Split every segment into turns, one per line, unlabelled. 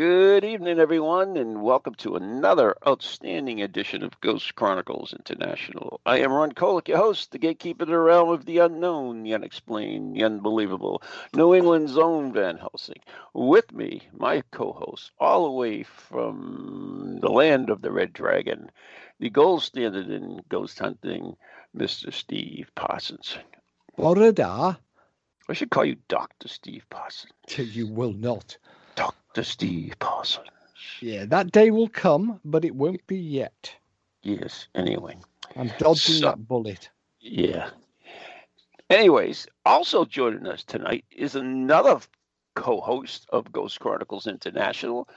Good evening, everyone, and welcome to another outstanding edition of Ghost Chronicles International. I am Ron Kolick, your host, the gatekeeper of the realm of the unknown, the unexplained, the unbelievable, New England's own Van Helsing. With me, my co host, all the way from the land of the Red Dragon, the gold standard in ghost hunting, Mr. Steve Parsons.
Bore da,
I should call you Dr. Steve Parsons.
you will not.
Dr. Steve Parsons.
Yeah, that day will come, but it won't be yet.
Yes, anyway.
I'm dodging
So-
that bullet.
Yeah. Anyways, also joining us tonight is another co-host of Ghost Chronicles International.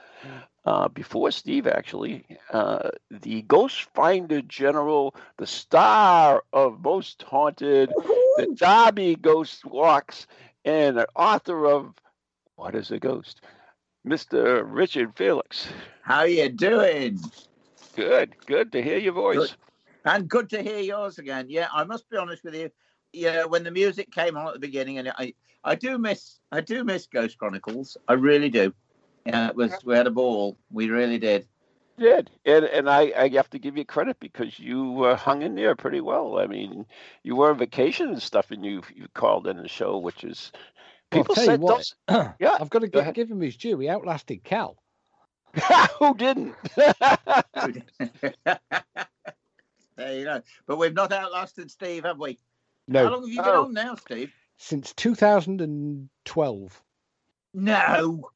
Uh, before Steve, actually, uh, the Ghost Finder General, the star of Most Haunted, the Derby Ghost Walks, and the author of What is a Ghost, Mr. Richard Felix.
How you doing?
Good, good to hear your voice.
Good. And good to hear yours again. Yeah, I must be honest with you. Yeah, when the music came on at the beginning, and I, I do miss, I do miss Ghost Chronicles. I really do. Yeah, it was. We had a ball. We really did.
did and and I, I have to give you credit because you uh, hung in there pretty well i mean you were on vacation and stuff and you you called in the show which is people
tell you
said
what,
those yeah
I've got to
go
gi- give him his due. He outlasted Cal.
who didn't
there you go. But we've not outlasted Steve, have we?
No,
How long have you been
Oh.
on now, Steve?
since 2012.
No.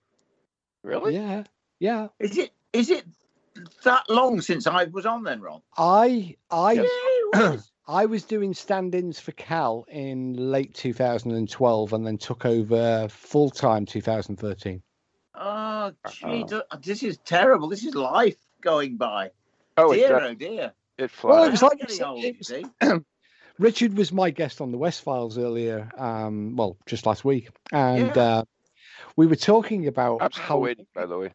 really
Yeah, yeah.
Is it? Is it that long since I was on then, Ron?
I I
Yeah, was.
I was doing stand-ins for Cal in late 2012, and then took over full time 2013.
Oh, gee,
Uh-oh.
this is terrible. This is life going by.
oh
dear, oh dear.
it
Well,
flies
it was like
getting
you
old,
it was- Richard was my guest on the West Files earlier, um, well, just last week, and
Yeah.
uh, we were talking about
i'm
how
waiting by the way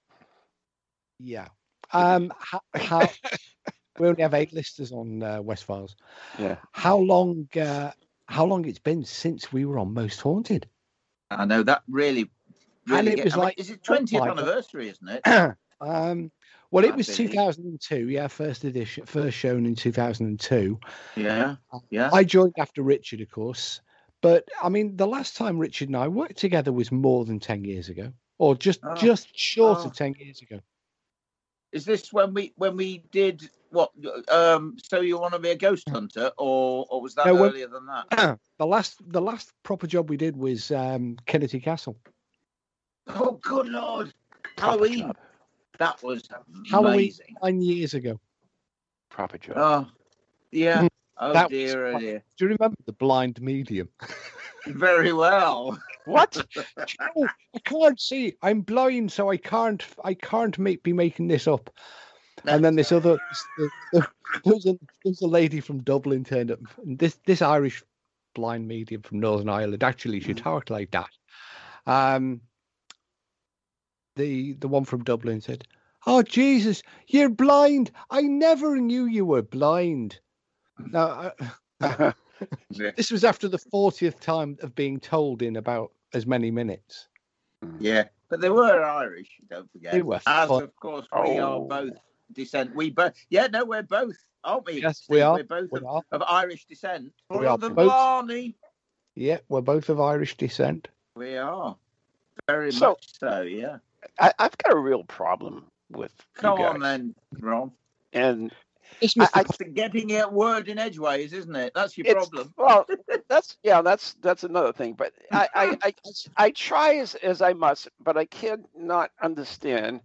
Yeah. Um. How, how we only have eight listers on uh, West Files.
yeah
How long? Uh, how long it's been since we were on Most Haunted?
I know that really.
And
really
it
get-
was
I mean,
like-
is it 20th
my God.
anniversary, isn't it?
um. Well, it was 2002. Yeah, first edition, first shown in 2002.
Yeah, yeah.
I joined after Richard, of course. But I mean, the last time Richard and I worked together was more than 10 years ago, or just
Oh.
just short
Oh.
of 10 years ago.
Is this when we when we did what? Um, so you want to be a ghost hunter, or or was that
No, when-
earlier than that?
the last the last proper job we did was um, Kennedy Castle.
Oh, good lord!
Proper
Halloween.
job.
That was
Halloween
amazing.
nine years ago.
proper job
Oh, yeah.
Mm,
Oh
that was
dear, oh dear.
Do you remember the blind medium?
Very well.
what
oh, I can't see. I'm blind, so I can't. I can't make, be making this up. And then this other, this- there was a there was a lady from Dublin turned up. And this this Irish blind medium from Northern Ireland actually she
Mhm.
talked like that. Um, the the one from Dublin said, "Oh Jesus, you're blind! I never knew you were blind." Now, I, this was after the fortieth time of being told in about as many minutes.
Yeah, but they were Irish. Don't forget.
They were
As
fun.
of course we are
Oh.
both descent. We both. Yeah, no, we're both, aren't we?
Yes, we are.
We're both
We
of,
are.
of Irish descent.
We are
Brother
both.
Barney.
Yeah, we're both of Irish descent.
We are. Very
So-
much so, yeah.
I, i've got a real problem with you
Come
guys.
on then, Ron.
and
It's
I- I-
getting it word in edgeways, isn't it? That's your problem.
Well, that's yeah, that's that's another thing. But I I, I, I try as as I must, but I cannot understand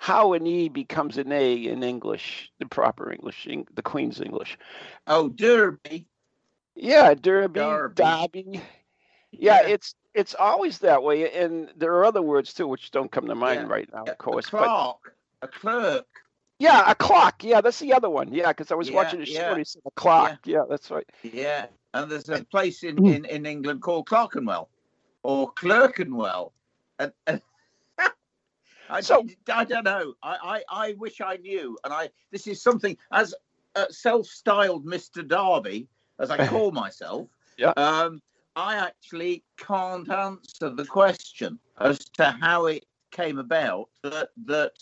how an E becomes an A in English, the proper English, the Queen's English.
Oh, Derby.
Yeah, Derby,
Derby.
Derby. Yeah, it's it's always that way, and there are other words too which don't come to mind
Yeah.
right now, of course. But
clerk, a clerk.
yeah, a clock. Yeah, that's the other one. Yeah, because I was
Yeah,
watching a show
yeah.
he said a clock. Yeah, that's right.
Yeah, and there's a place in, hmm. in, in England called Clerkenwell or Clerkenwell. And, and I,
So-
I don't know. I, I, I wish I knew. And I this is something as uh, self-styled Mr. Darby, as I call myself.
Yeah.
Um, I actually can't answer the question as to how it came about that that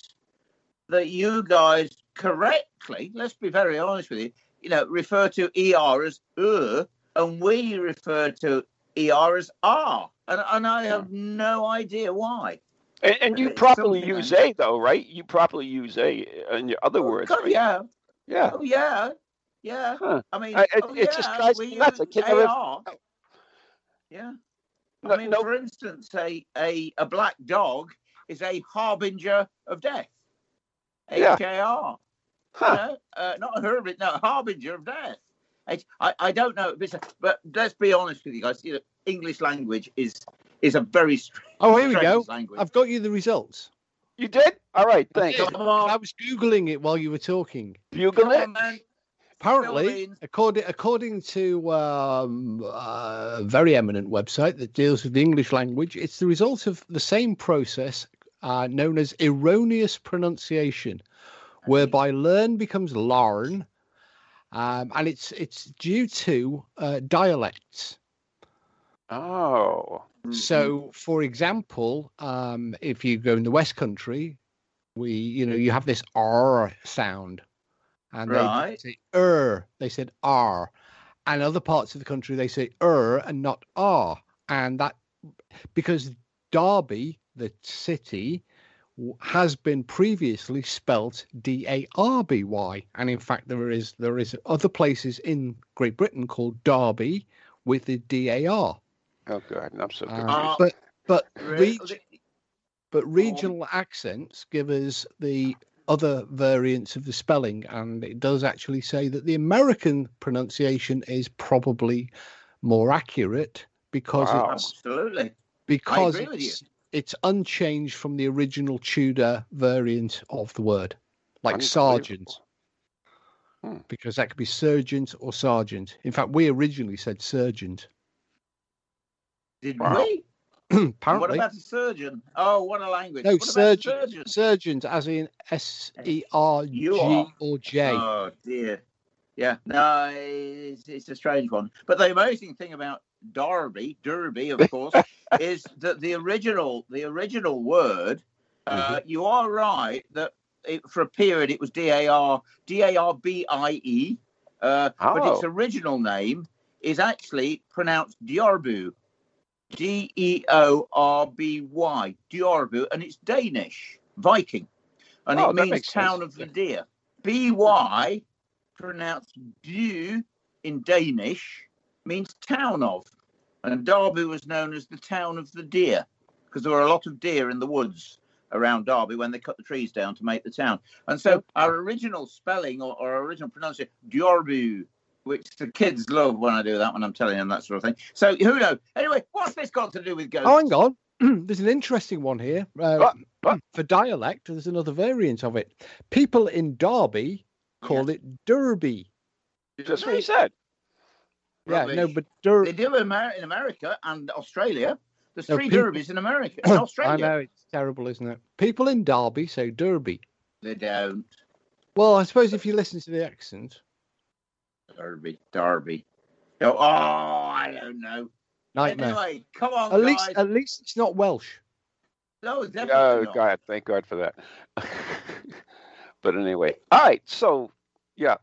that you guys correctly, let's be very honest with you, you know, refer to ER as er, and we refer to ER as R. And, and I have no idea why.
And, and you properly use a though, right? You properly use a in your other words,
God,
right?
Yeah.
Yeah.
Oh, yeah. Yeah.
Huh.
I mean,
I- it-
oh,
it just
yeah,
drives
we
me nuts. I
use
can never-
AR. Yeah.
No,
I mean,
no-
for instance, a, a, a black dog is a harbinger of death.
Yeah.
H A R.
Huh.
You know, uh, not a herb, no, a harbinger of death. I, I don't know, but let's be honest with you guys. You know, English language is is a very strange,
Oh, here we go.
language.
I've got you the results.
You did? All right, thanks.
did.
Come on,
I was googling it while you were talking.
Bugle
come
it.
Apparently, according according to um, a very eminent website that deals with the English language, it's the result of the same process uh, known as erroneous pronunciation, whereby learn becomes larn, um, and it's it's due to uh, dialects.
Oh.
Mm-hmm.
So, for example, um, if you go in the West Country, we, you know, you have this R sound, and
Right.
they say er. They said R, and other parts of the country they say er and not R, and that because Derby, the city, has been previously spelt D A R B Y, and in fact there is there is other places in Great Britain called Derby with the D A R.
Oh god, I'm so
Uh,
confused.
Uh,
but but reg- but regional accents give us the other variants of the spelling, and it does actually say that the American pronunciation is probably more accurate because
Wow.
it's
Absolutely.
because
agree with you.
it's, it's unchanged from the original Tudor variant of the word, like sergeant,
Hmm.
because that could be sergeant or sergeant. In fact, we originally said sergeant.
Did
Wow.
we? What about a surgeon? Oh, what a language.
no
what about
surgeon.
surgeon?
Sergeant, as in S E R G or J.
Oh dear. Yeah, no, it's, it's a strange one. But the amazing thing about Derby, Derby, of course, is that the original, the original word. Uh,
Mm-hmm.
You are right that it, for a period it was D A R D A R B I E, uh, but its
Oh.
original name is actually pronounced Diorbu, D E O R B Y, Diorbu, and it's Danish, Viking, and
Oh,
it means
makes sense.
town of the deer. B Y, pronounced Bu in Danish, means town of, and Derby was known as the town of the deer because there were a lot of deer in the woods around Derby when they cut the trees down to make the town. And so our original spelling or, or original pronunciation, Diorbu, which the kids love when I do that when I'm telling them that sort of thing. So who knows? Anyway, what's this got to do with ghosts?
Oh, hang on. there's an interesting one here. Uh,
What? What?
For dialect, there's another variant of it. People in Derby call it Derby.
That's what he said.
Yeah, no, but Der-
They do in, Amer- in America and Australia. There's
No,
three
people-
Derbys in America. In Australia,
I know it's terrible, isn't it? People in Derby say Derby.
they don't.
Well, I suppose if you listen to the accent,
Derby, Derby. Oh, oh, I don't know.
nightmare.
Anyway, come on,
At
guys.
least, at least it's not Welsh.
no, it's definitely
Oh
not.
God, thank God for that. but anyway, all right. So yeah,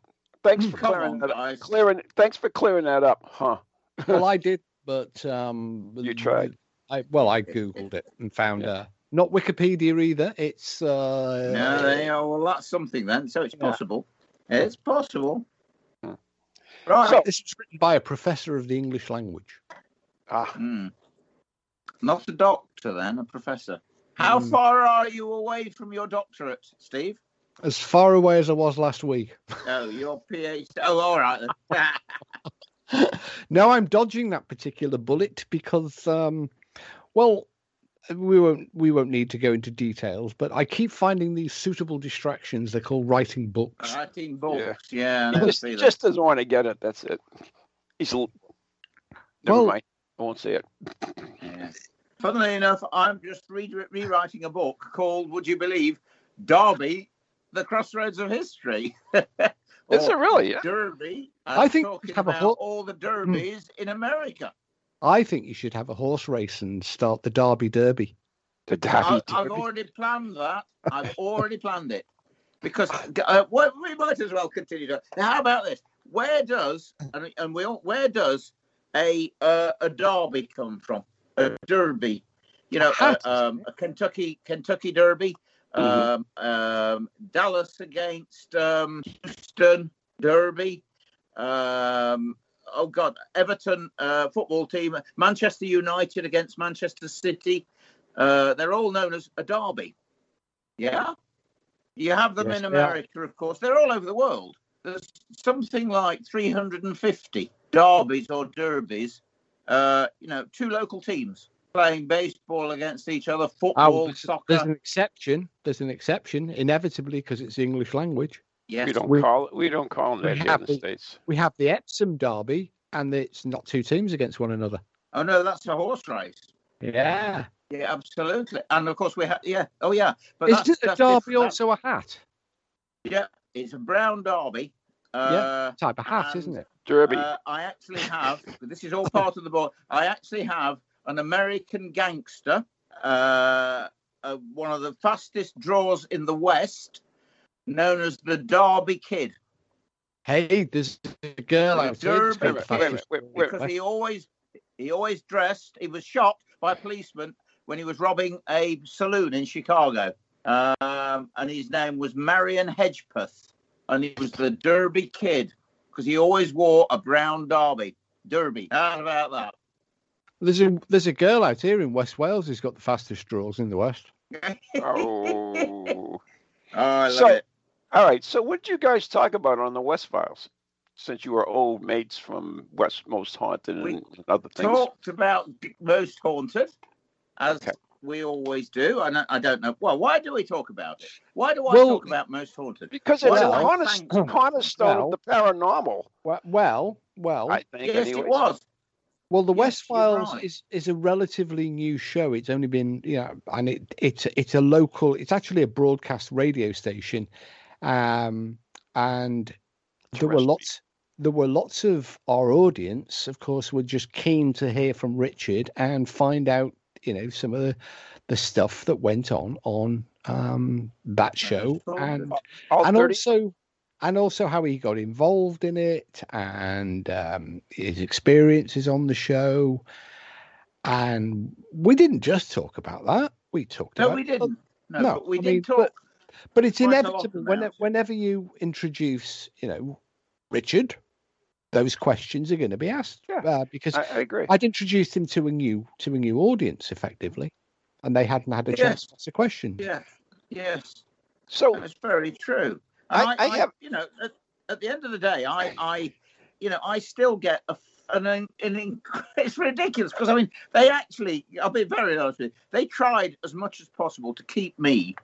thanks for
Come
clearing
on,
that up. Clearing, thanks for clearing that up, huh?
Well, I did, but um,
You tried.
I well, I googled it and found
Yeah.
uh, not Wikipedia either. It's uh,
No, they are. Well, that's something then. So it's
Yeah.
possible. It's possible. Right.
So-
this was written by a professor of the English language.
Ah,
Hmm. Not a doctor, then, a professor. How
Hmm.
far are you away from your doctorate, Steve?
As far away as I was last week.
Oh, your PhD. Oh, all right then.
no, I'm dodging that particular bullet because um, Well, we won't we won't need to go into details, but I keep finding these suitable distractions. They're called writing books.
Writing books, yeah.
He just, he just doesn't want to get it. That's it. He's. a l- Never
Well-
mind. I won't say it.
Yeah. Funnily enough, I'm just re- rewriting a book called, would you believe, Derby, the Crossroads of History.
Is
Or
it really? Yeah.
Derby.
I
I'm
think
talking
should have a
about
whole-
all the hmm. derbies in America.
I think you should have a horse race and start the Derby Derby.
The
I,
Derby
I've already planned that. I've already planned it because uh, we might as well continue. To, now, how about this? Where does and, and we all, where does a uh, a derby come from? A derby, you know,
Hat,
uh, um, a Kentucky Kentucky Derby, um, um, Dallas against um, Houston Derby. Um, oh God, Everton uh, football team, Manchester United against Manchester City. Uh, they're all known as a derby. Yeah. You have them
Yes,
in. America, of course. They're all over the world. There's something like 350 derbies or derbies. Uh, you know, two local teams playing baseball against each other,
Oh,
football,
there's,
soccer.
there's an exception. There's an exception, inevitably, because it's the English language.
Yes.
We don't
We-
call it. We don't call them
we
that here
have
in the
the-
states.
We have the Epsom Derby, and it's not two teams against one another.
Oh no, that's a horse race.
Yeah.
Yeah, absolutely. And of course we have. Yeah. Oh yeah. But
Is
that's,
it a
that's
derby
different.
Also a hat?
Yeah, it's a brown derby. Uh,
Type of hat,
and-
isn't it?
Derby.
Uh, I actually have. this is all part of the book. I actually have an American gangster, uh, uh, one of the fastest draws in the West, known as the Derby Kid,
Hey, there's a girl
The
out here. that's
Derby
Wait a minute,
fastest
wait, wait,
because he always he always dressed. He was shot by a policeman when he was robbing a saloon in Chicago, um, and his name was Marion Hedgepeth, and he was the Derby Kid because he always wore a brown derby. Derby. How about that?
There's a there's a girl out here in West Wales who's got the fastest draws in the West.
oh.
Oh, I love
So-
it.
All right. So, what did you guys talk about on the West Files? Since you were old mates from West Most Haunted
We
and other things.
Talked about Most Haunted, as
Okay.
we always do. And I, I don't know. Well, why do we talk about it? Why do I
Well-
talk about Most Haunted?
Because it's
Well,
a corner-
thanks.
cornerstone
Well-
of the paranormal,
Well, well, well,
I think.
Yes,
anyways.
it was.
well. The
Yes,
West Files
right.
is is a relatively new show. It's only been you know, and it it's it's a local. It's actually a broadcast radio station, um, and there were lots. There were lots of our audience, of course, were just keen to hear from Richard and find out, you know, some of the, the stuff that went on on um, that show, and
All
and
30
also and also how he got involved in it and um, his experiences on the show and we didn't just talk about that we talked
No,
about
we didn't. No,
no,
but we
I
did
mean,
talk.
But- it's
quite a lot
inevitable when, whenever you introduce you know richard those questions are going to be asked
Yeah.
uh, because
I, I agree.
i'd introduced him to a new to a new audience effectively and they hadn't had a
Yes.
chance to ask a question
Yeah. Yes.
so,
That's very true.
I-
And
I have-
you know, at, at the end of the day, I, I, you know, I still get a, an, an, an it's ridiculous because I mean, they actually, I'll be very honest with you, they tried as much as possible to keep me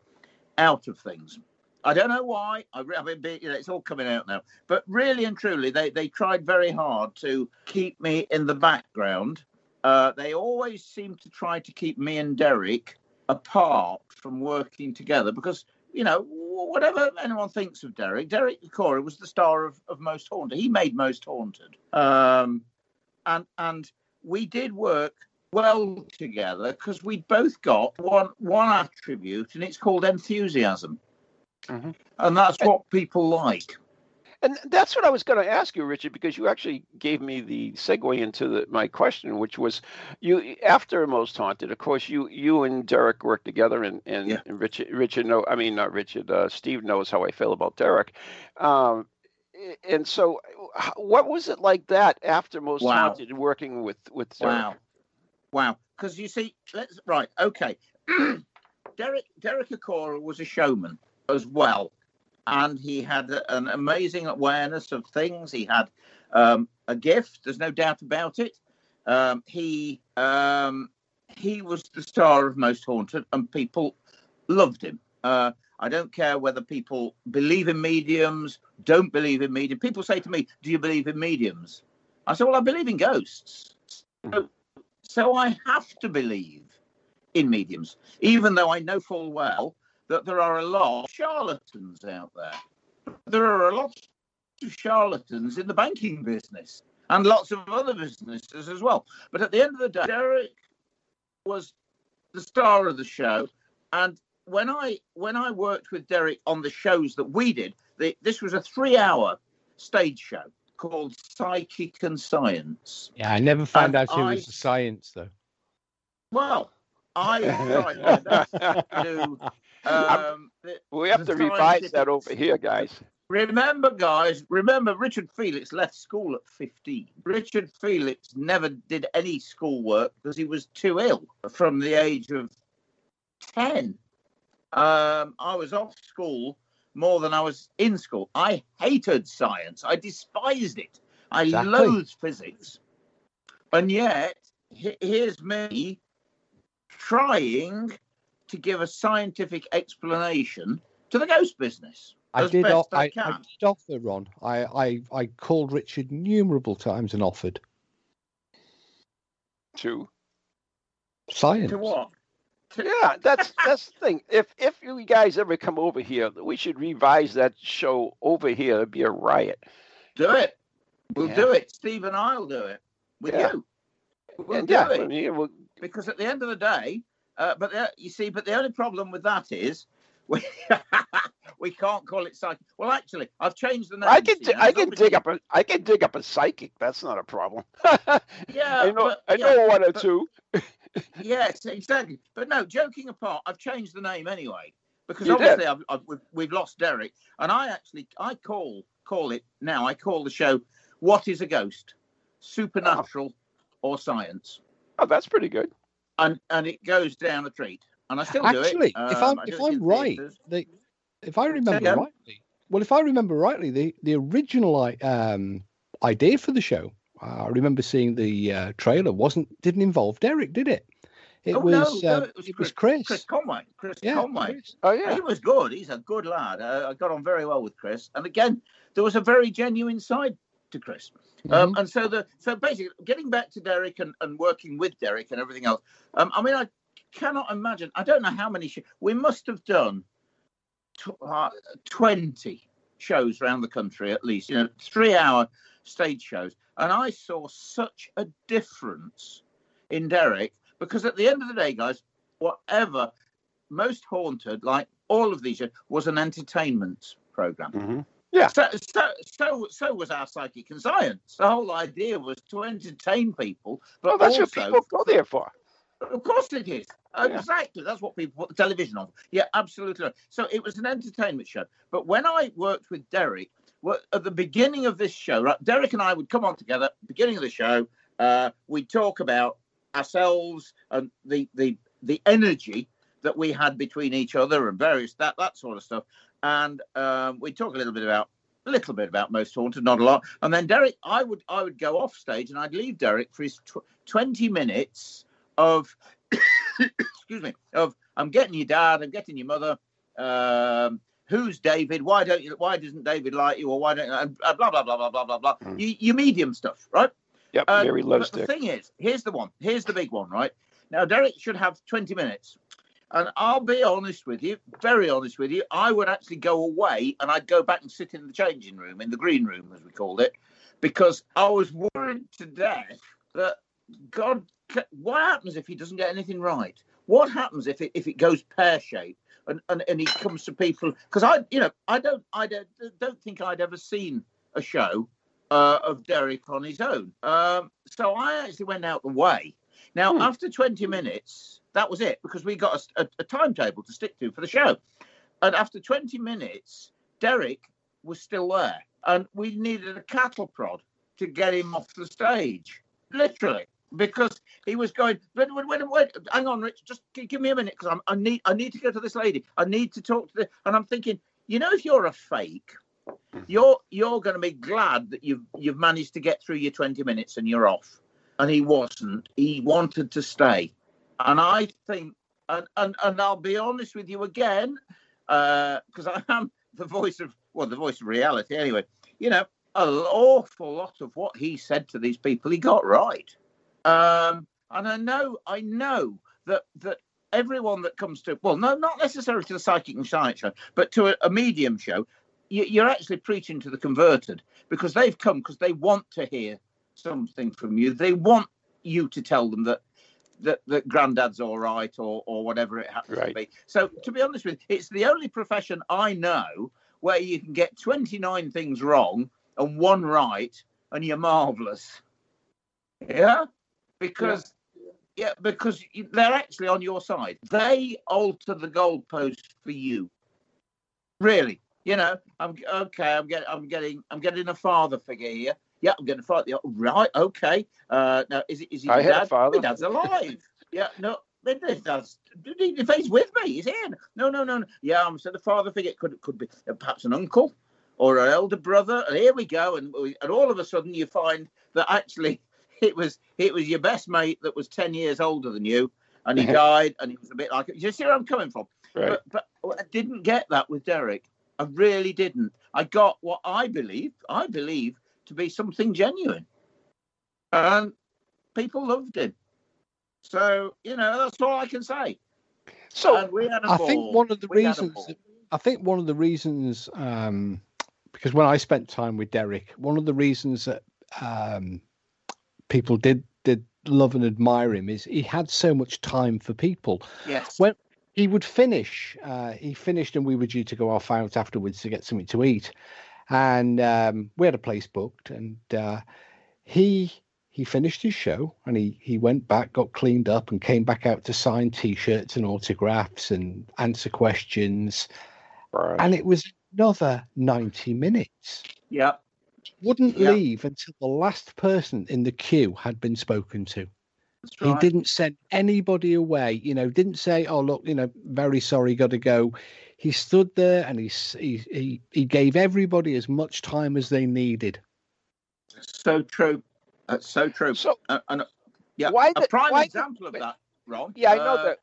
out of things. I don't know why. I, I mean, you know, it's all coming out now. But really and truly, they they tried very hard to keep me in the background. Uh, they always seem to try to keep me and Derek apart from working together because you know whatever anyone thinks of Derek, Derek Acorah was the star of, of Most Haunted. He made Most Haunted, um, and and we did work well together because we both got one one attribute, and it's called enthusiasm,
Mhm.
and that's what people like.
and that's what I was going to ask you, Richard, because you actually gave me the segue into the, my question, which was you after Most Haunted. Of course, you you and Derek worked together, and and,
Yeah.
and Richard Richard no, I mean not Richard uh, Steve knows how I feel about Derek. Um, and so, what was it like that after Most
Wow.
Haunted, working with with Derek?
Wow, wow. Because you see, let's right, okay. Derek Derek Acorah was a showman as well, and he had an amazing awareness of things. He had um, a gift. There's no doubt about it. Um, he um, he was the star of Most Haunted, and people loved him. Uh, I don't care whether people believe in mediums, don't believe in mediums. People say to me, "Do you believe in mediums?" I say, "Well, I believe in ghosts." So, so I have to believe in mediums, even though I know full well that there are a lot of charlatans out there. There are a lot of charlatans in the banking business and lots of other businesses as well. But at the end of the day, Derek was the star of the show, and when I when I worked with Derek on the shows that we did, the, this was a three-hour stage show called Psychic and Science.
Yeah, I never found and out I, it was a science though.
Well, I tried to.
Um, the, we have to revise that over here, guys.
Remember, guys, remember Richard Felix left school at 15. Richard Felix never did any schoolwork because he was too ill from the age of 10. Um, I was off school more than I was in school. I hated science. I despised it. I exactly. loathed physics. And yet, here's me trying to give a scientific explanation to the ghost business.
I did, I, I, I, did offer, Ron. I, I, I called Richard numerable times and offered.
To?
Science.
To what?
Yeah, that's that's the thing. If if you guys ever come over here, we should revise that show over here. It'd be a riot.
Do it. We'll yeah. do it. Steve and I'll do it with yeah. you. We'll and do yeah, it. I mean, we'll... Because at the end of the day, uh, but the, you see, but the only problem with that is we we can't call it psychic. Well, actually, I've changed the name.
I can I can dig up a I can dig up a psychic. That's not a problem.
yeah,
I know
but,
I know one or but, two
yes, exactly. But no, joking apart, I've changed the name anyway because you obviously I've, I've, we've, we've lost Derek, and I actually I call call it now. I call the show "What Is a Ghost: Supernatural oh. or Science."
Oh, that's pretty good.
And and it goes down a treat, and I still
actually,
do it.
if I'm um, if I'm right, the, if I remember rightly, well, if I remember rightly, the the original um, idea for the show I remember seeing the uh, trailer. wasn't didn't involve Derek, did it?
It, oh, was, no, no, uh, it was. it Chris, was Chris. Chris Conway. Chris yeah, Conway. Chris.
Oh yeah,
he was good. He's a good lad. Uh, I got on very well with Chris, and again, there was a very genuine side to Chris. Um, mm-hmm. Um, and so the so basically, getting back to Derek and, and working with Derek and everything else. Um, I mean, I cannot imagine. I don't know how many. Sh- we must have done tw- uh, twenty shows around the country at least. You know, three-hour stage shows. And I saw such a difference in Derek because at the end of the day, guys, whatever most haunted, like all of these, was an entertainment program.
Mm-hmm. Yeah.
So, so, so, so was our psychic and science. The whole idea was to entertain people, but well,
that's
also,
what people go there for.
Of course it is. Yeah. Exactly. That's what people put the television on. Yeah, absolutely. So it was an entertainment show. But when I worked with Derek, well, at the beginning of this show, right, Derek and I would come on together, beginning of the show, uh, we'd talk about ourselves and the, the, the energy that we had between each other and various that that sort of stuff. And um, we talk a little bit about a little bit about most haunted, not a lot. And then Derek, I would I would go off stage and I'd leave Derek for his tw- twenty minutes of excuse me of I'm getting your dad, I'm getting your mother. Um, who's David? Why don't you? Why doesn't David like you? Or why don't? And blah blah blah blah blah blah blah. Mm. You, you medium stuff, right?
Yep. Uh, very low
The thing is, here's the one. Here's the big one, right? Now Derek should have 20 minutes, and I'll be honest with you, very honest with you. I would actually go away and I'd go back and sit in the changing room, in the green room as we called it, because I was worried to death that God, what happens if he doesn't get anything right? What happens if it if it goes pear shaped? And, and, and he comes to people because I, you know, I don't, I don't, don't think I'd ever seen a show uh, of Derek on his own. Um, so I actually went out the way. Now, hmm. after 20 minutes, that was it because we got a, a, a, timetable to stick to for the show. And after 20 minutes, Derek was still there, and we needed a cattle prod to get him off the stage, literally because he was going. Wait, wait, wait, wait hang on, Rich. Just give me a minute because I need I need to go to this lady. I need to talk to the. And I'm thinking, you know, if you're a fake, mm-hmm. you're you're going to be glad that you've you've managed to get through your 20 minutes and you're off. And he wasn't. He wanted to stay. And I think, and, and, and I'll be honest with you again, because uh, I am the voice of, well, the voice of reality anyway. You know, an awful lot of what he said to these people, he got right. Um, and I know, I know that that everyone that comes to, well, no, not necessarily to the psychic and science show, but to a, a medium show, you, are actually preaching to the converted because they've come because they want to hear something from you. They want you to tell them that that, that granddad's all right or or whatever it happens right. to be. So to be honest with you, it's the only profession I know where you can get 29 things wrong and one right and you're marvelous. Yeah? Because yeah. yeah, because they're actually on your side. They alter the goalpost for you. Really. You know, I'm okay. I'm getting, I'm getting, I'm getting a father figure here. Yeah, I'm getting a father. Right, okay. Uh, now is it is he?
I
dad?
father.
My dad's alive. yeah, no, that's if he's with me, he's here. No, no, no, no. Yeah, I'm so the father figure could could be uh, perhaps an uncle or an elder brother. And here we go, and and all of a sudden you find that actually it was it was your best mate that was ten years older than you, and he died, and he was a bit like you see where I'm coming from. Right. But, but I didn't get that with Derek. I really didn't. I got what I believe, I believe, to be something genuine. And people loved him. So, you know, that's all I can say.
So I ball. think one of the we reasons I think one of the reasons um, because when I spent time with Derek, one of the reasons that um, people did did love and admire him is he had so much time for people.
Yes.
When he would finish. Uh, he finished, and we were due to go off out afterwards to get something to eat. And um, we had a place booked, and uh, he he finished his show, and he he went back, got cleaned up, and came back out to sign T-shirts and autographs and answer questions. Right. And it was another ninety minutes.
Yeah.
Wouldn't leave until the last person in the queue had been spoken to. Right. He didn't send anybody away. You know, didn't say, "Oh, look, you know, very sorry, got to go." He stood there and he he he, he gave everybody as much time as they needed.
So true. That's so true.
So,
uh, and, uh, yeah,
why
a
the,
prime
why
example the, of that, Ron.
Yeah, I know uh, that.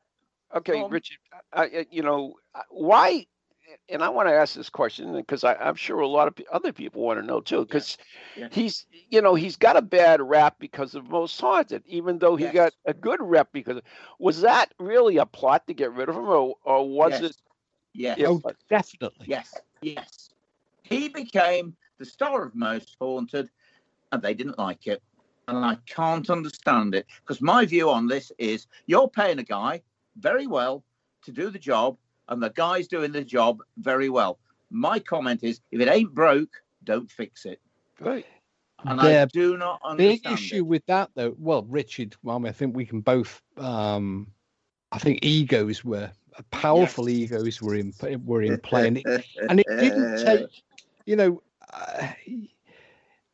Okay, Richard. Uh, you know why and I want to ask this question because I'm sure a lot of other people want to know too. Because yeah. yeah. he's, you know, he's got a bad rap because of Most Haunted, even though he yes. got a good rep because was that really a plot to get rid of him, or, or was
yes.
it?
Yes.
Oh, definitely.
Yes. Yes. He became the star of Most Haunted, and they didn't like it, and I can't understand it because my view on this is you're paying a guy very well to do the job and the guy's doing the job very well. My comment is, if it ain't broke, don't fix it.
Right.
And the I do not understand.
Big issue
it.
with that, though. Well, Richard, well, I think we can both. Um, I think egos were powerful. Yes. Egos were in were in play, and it, and it didn't take. You know, uh,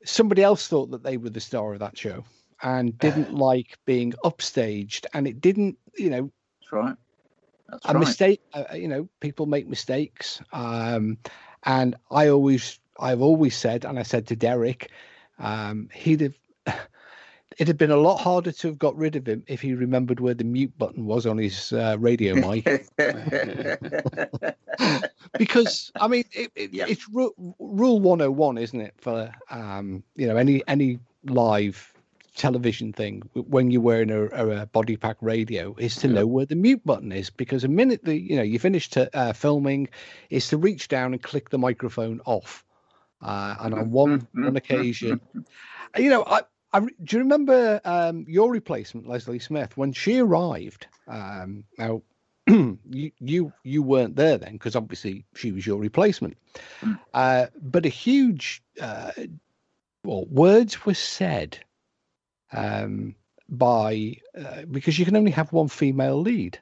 somebody else thought that they were the star of that show and didn't like being upstaged, and it didn't. You know,
that's right.
That's a right. mistake. Uh, uh, you know, people make mistakes, um, and I always, I've always said, and I said to Derek, um, he'd have. It'd have been a lot harder to have got rid of him if he remembered where the mute button was on his uh, radio mic. because I mean, it, it, yeah. it's ru- rule 101, isn't it? For um, you know, any any live television thing when you're wearing a, a body pack radio is to yeah. know where the mute button is because a minute the you know you finish to, uh, filming is to reach down and click the microphone off uh, and on one one occasion you know I, I do you remember um, your replacement Leslie Smith when she arrived um, now you you you weren't there then because obviously she was your replacement mm. uh, but a huge uh, well words were said um, by uh, because you can only have one female lead.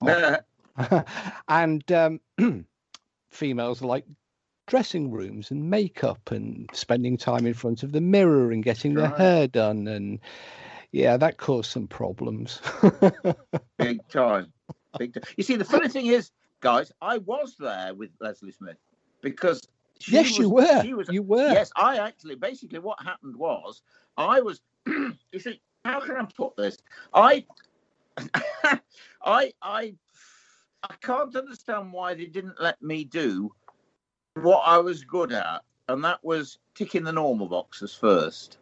and um, females like dressing rooms and makeup and spending time in front of the mirror and getting their hair done and yeah that caused some problems.
Big time. Big time you see the funny thing is guys i was there with leslie smith because
yes
was,
you were was, you were.
Yes i actually basically what happened was i was you see, how can I put this? I I I I can't understand why they didn't let me do what I was good at, and that was ticking the normal boxes first.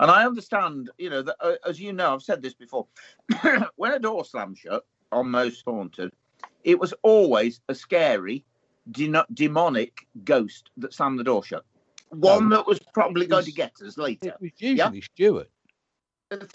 And I understand, you know, that, uh, as you know, I've said this before. when a door slammed shut on Most Haunted, it was always a scary, de- demonic ghost that slammed the door shut. One that was probably going to get us later.
It was usually Stuart.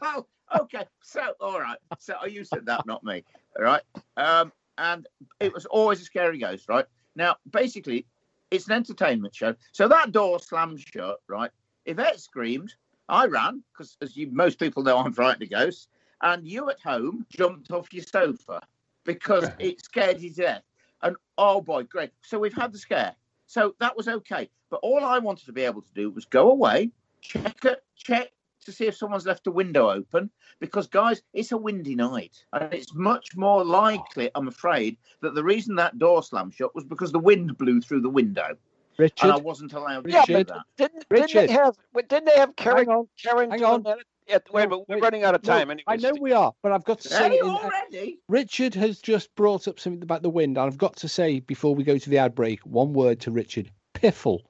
well, okay, so all right. So you said that, not me. All right. Um, and it was always a scary ghost, right? Now, basically, it's an entertainment show. So that door slammed shut, right? Yvette screamed. I ran because, as you most people know, I'm frightened of ghosts. And you at home jumped off your sofa because it scared you to death. And oh boy, great. So we've had the scare. So that was okay. But all I wanted to be able to do was go away, check it, check to see if someone's left a window open because guys it's a windy night and it's much more likely i'm afraid that the reason that door slammed shut was because the wind blew through the window
Richard,
and i wasn't allowed to
Yeah,
do that
didn't, didn't
Richard.
they have but didn't they have Karen
hang on.
Karen
hang on.
that? At, wait,
No,
but we're
wait.
running out of
No,
time anyway.
I know we are, but I've got to say,
hey,
in- uh,
already
Richard has just brought up something about the wind, and I've got to say before we go to the ad break, one word to Richard: piffle.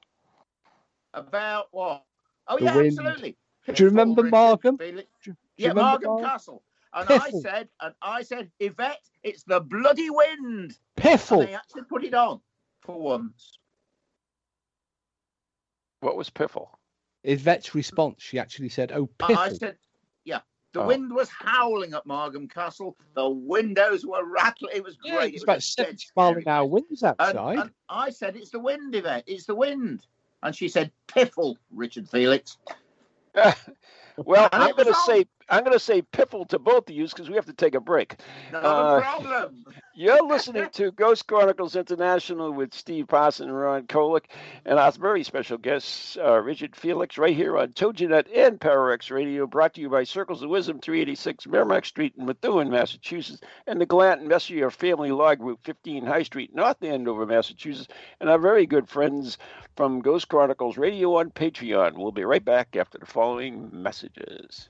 about what oh
The
yeah
wind.
absolutely
Do you remember
Richard,
Margam? You
yeah
remember
Margam
Margam?
castle and i said and i said yvette it's the bloody wind and
Piffle.
they actually put it on for once
What was Piffle?
Yvette's response. She actually said, "Oh, piffle."
I said, yeah. The
Oh.
wind was howling at Margam Castle. The windows were rattling. It was great.
yeah,
great.
it's
It
about
was a dead
seventy mile an hour
place.
winds
And,
outside.
and I said, it's the wind, Yvette. It's the wind. And she said, piffle, Richard Felix.
well, I'm going to say I'm going to say Piffle to both of you because we have to take a break.
Not
Uh,
a problem.
You're listening to Ghost Chronicles International with Steve Parson and Ron Kolick, and our very special guest, uh, Richard Felix, right here on TogiNet and PowerX Radio, brought to you by Circles of Wisdom, 386 Merrimack Street in Methuen, Massachusetts, and the Glanton Messier Family Law Group, 15 High Street, North Andover, Massachusetts, and our very good friends from Ghost Chronicles Radio on Patreon. We'll be right back after the following messages.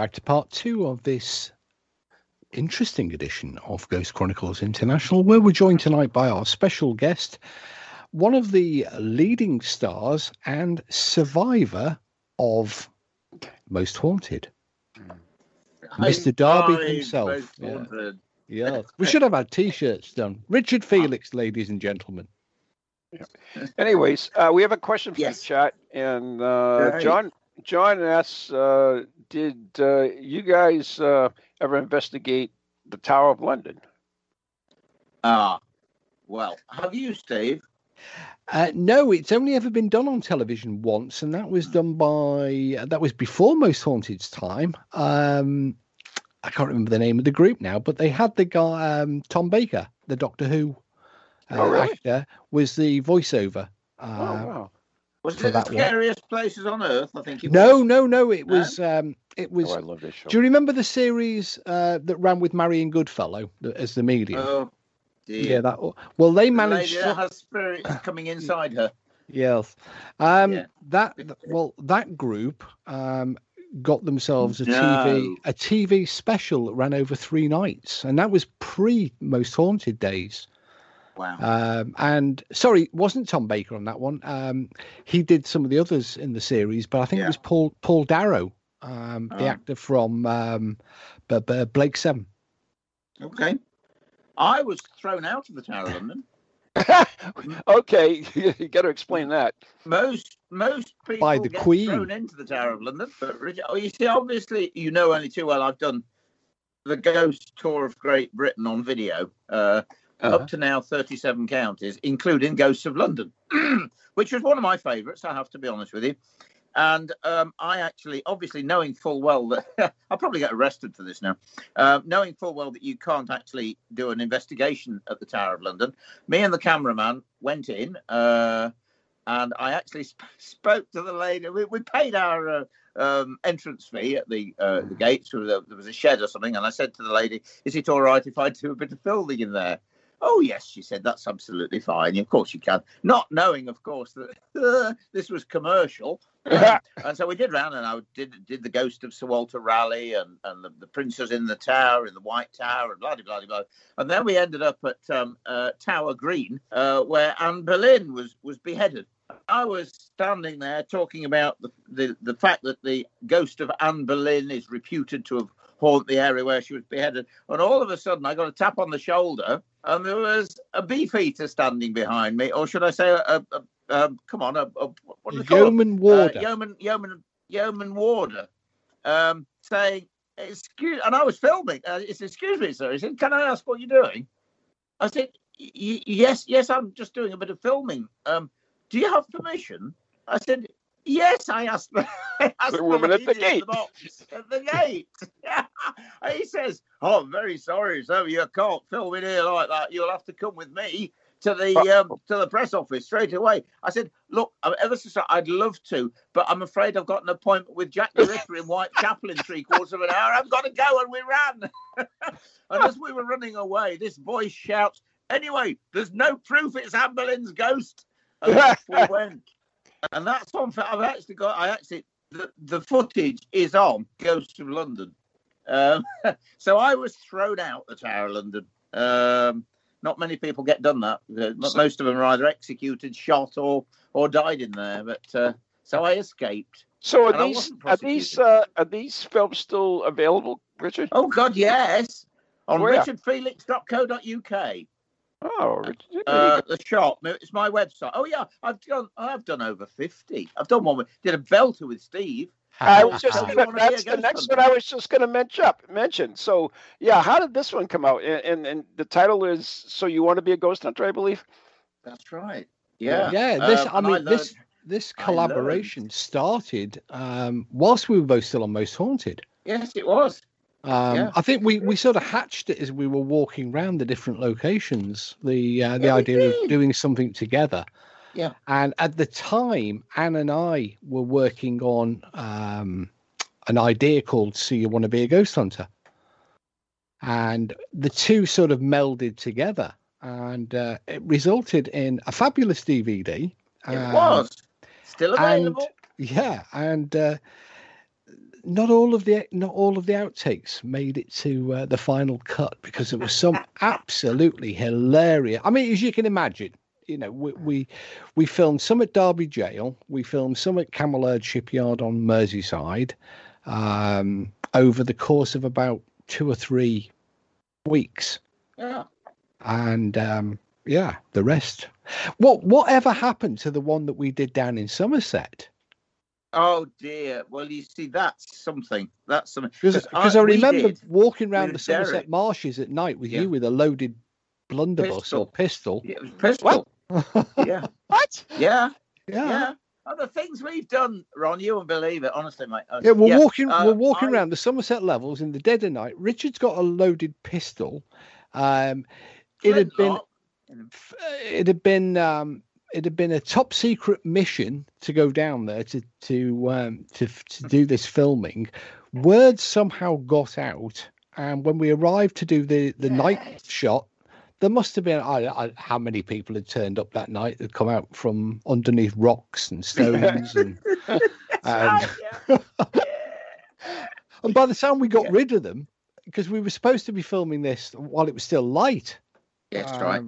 Back to part two of this interesting edition of Ghost Chronicles International, where we're joined tonight by our special guest, one of the leading stars and survivor of Most Haunted. Mr. Darby himself, yeah. Yeah, we should have had t-shirts done. Richard Felix, ladies and gentlemen.
Anyways, uh, we have a question from
Yes.
the chat, and uh,
Right.
John John asks, uh, "Did uh, you guys uh, ever investigate the Tower of London.
Ah, well, have you, Steve?
Uh, no, it's only ever been done on television once, and that was done by uh, that was before Most Haunted's time. Um, I can't remember the name of the group now, but they had the guy um, Tom Baker, the Doctor Who uh,
Oh, really?
actor, was the voiceover. Uh,
oh wow!
Was it the
that one.
scariest places on earth? I think it
No,
was.
no, no. It
No?
was um, it was.
Oh, I love this show.
do you remember the series uh, that ran with Marion Goodfellow as the medium?
Oh, dear.
yeah, that. Well, they
The
managed.
lady that has spirits coming inside her.
Yes. Um,
Yeah.
That well, that group um, got themselves a
No.
TV a TV special that ran over three nights, and that was pre Most Haunted days.
Wow.
Um, and sorry, wasn't Tom Baker on that one. Um, he did some of the others in the series, but I think
Yeah.
it was Paul Paul Darrow, um, the
Oh.
actor from um, B- B- Blake Seven.
Okay. I was thrown out of the Tower of London.
okay, you got to explain that.
Most most people
By the
get
Queen.
thrown into the Tower of London. But Richard, oh, you see, obviously, you know only too well. I've done the ghost tour of Great Britain on video, uh,
Uh-huh.
up to now 37 counties, including Ghosts of London, which was one of my favourites. I have to be honest with you. And um, I actually, obviously, knowing full well that I'll probably get arrested for this now, uh, knowing full well that you can't actually do an investigation at the Tower of London, me and the cameraman went in, uh, and I actually sp- spoke to the lady. We, we paid our uh, um, entrance fee at the uh, the gates. There was, a, there was a shed or something, and I said to the lady, "Is it all right if I do a bit of filming in there?" Oh yes, she said that's absolutely fine. Of course you can. Not knowing, of course, that this was commercial. Um, and so we did round, and I did did the ghost of Sir Walter Raleigh and and the, the princes in the tower in the White Tower and blah blah blah blah. And then we ended up at um, uh, Tower Green, uh, where Anne Boleyn was was beheaded. I was standing there talking about the, the the fact that the ghost of Anne Boleyn is reputed to have haunt the area where she was beheaded, and all of a sudden I got a tap on the shoulder, and there was a beefeater standing behind me, or should I say, a, a, a um, come on, a, a what do they?
Yeoman Warder.
Uh, yeoman, yeoman, yeoman warder, um, saying, "Excuse," and I was filming. Uh, he said, "Excuse me, sir." He said, "Can I ask what you're doing?" I said, "Y- y- "Yes, yes, I'm just doing a bit of filming. Um, do you have permission?" I said, "Yes." I asked, I asked
The woman at the gate.
box at the gate. He says, "Oh, I'm very sorry, sir. You can't film in here like that. You'll have to come with me." To the um, to the press office straight away. I said, "Look, ever sorry. I'd love to, but I'm afraid I've got an appointment with Jack the Ripper in Whitechapel in three quarters of an hour. I've got to go." And we ran. and as we were running away, this voice shouts, "Anyway, there's no proof it's Anne Boleyn's ghost." And off we went. And that's on. I've actually got. I actually the, the footage is on Ghost of London. Um, so I was thrown out the Tower of London. Um, not many people get done that. Uh, Most of them are either executed, shot, or or died in there. But uh, so I escaped.
So are these are these uh, are these films still available, Richard?
Oh God, yes. On richardfelix.co.uk.
Oh, Richard,
Uh, the shop. It's my website. Oh yeah, I've done. I've done over fifty. I've done one. With, did a belter with Steve.
I was just gonna,
wanna be a
that's the next
hunter?
one I was just going to mention. Mention. So yeah, how did this one come out? And, and and the title is "So You Want to Be a Ghost Hunter," I believe.
That's right. Yeah.
Yeah, this
Um,
I
and
mean
learned-
this this collaboration started um, whilst we were both still on Most Haunted.
Yes, it was.
Um,
Yeah.
I think we, we sort of hatched it as we were walking around the different locations. The uh, the
Yeah,
idea of doing something together.
Yeah.
And at the time, Anne and I were working on um, an idea called "So You Want to Be a Ghost Hunter," and the two sort of melded together, and uh, it resulted in a fabulous DVD.
It
um,
was. Still
and
available.
yeah, and uh, not all of the not all of the outtakes made it to uh, the final cut because there was some absolutely hilarious. I mean, as you can imagine, you know, we we, we filmed some at Derby Jail, we filmed some at Cammell Laird Shipyard on Merseyside, um, over the course of about two or three weeks
yeah.
and um, yeah, the rest. What whatever happened to the one that we did down in Somerset?
Oh dear. Well, you see, that's something. That's something.
Because I,
we
remember
did
walking around the Somerset
Derek.
marshes at night with
Yeah.
you with a loaded blunderbuss or pistol.
Yeah, it was pistol. Yeah.
What?
Yeah.
Yeah.
Yeah. Oh, the things we've done, Ron, you won't believe it, honestly, mate. Uh,
Yeah, we're walking.
uh,
we're walking
I-
around the Somerset levels in the dead of night. Richard's got a loaded pistol. Um, it had been. It had been. Um, it had been a top secret mission to go down there to to um, to to do this filming. Word somehow got out, and when we arrived to do the the night shot, there must have been I, I, how many people had turned up that night that come out from underneath rocks and stones and. Um,
Yeah.
And by the time we got rid of them, because we were supposed to be filming this while it was still light.
Yes, right.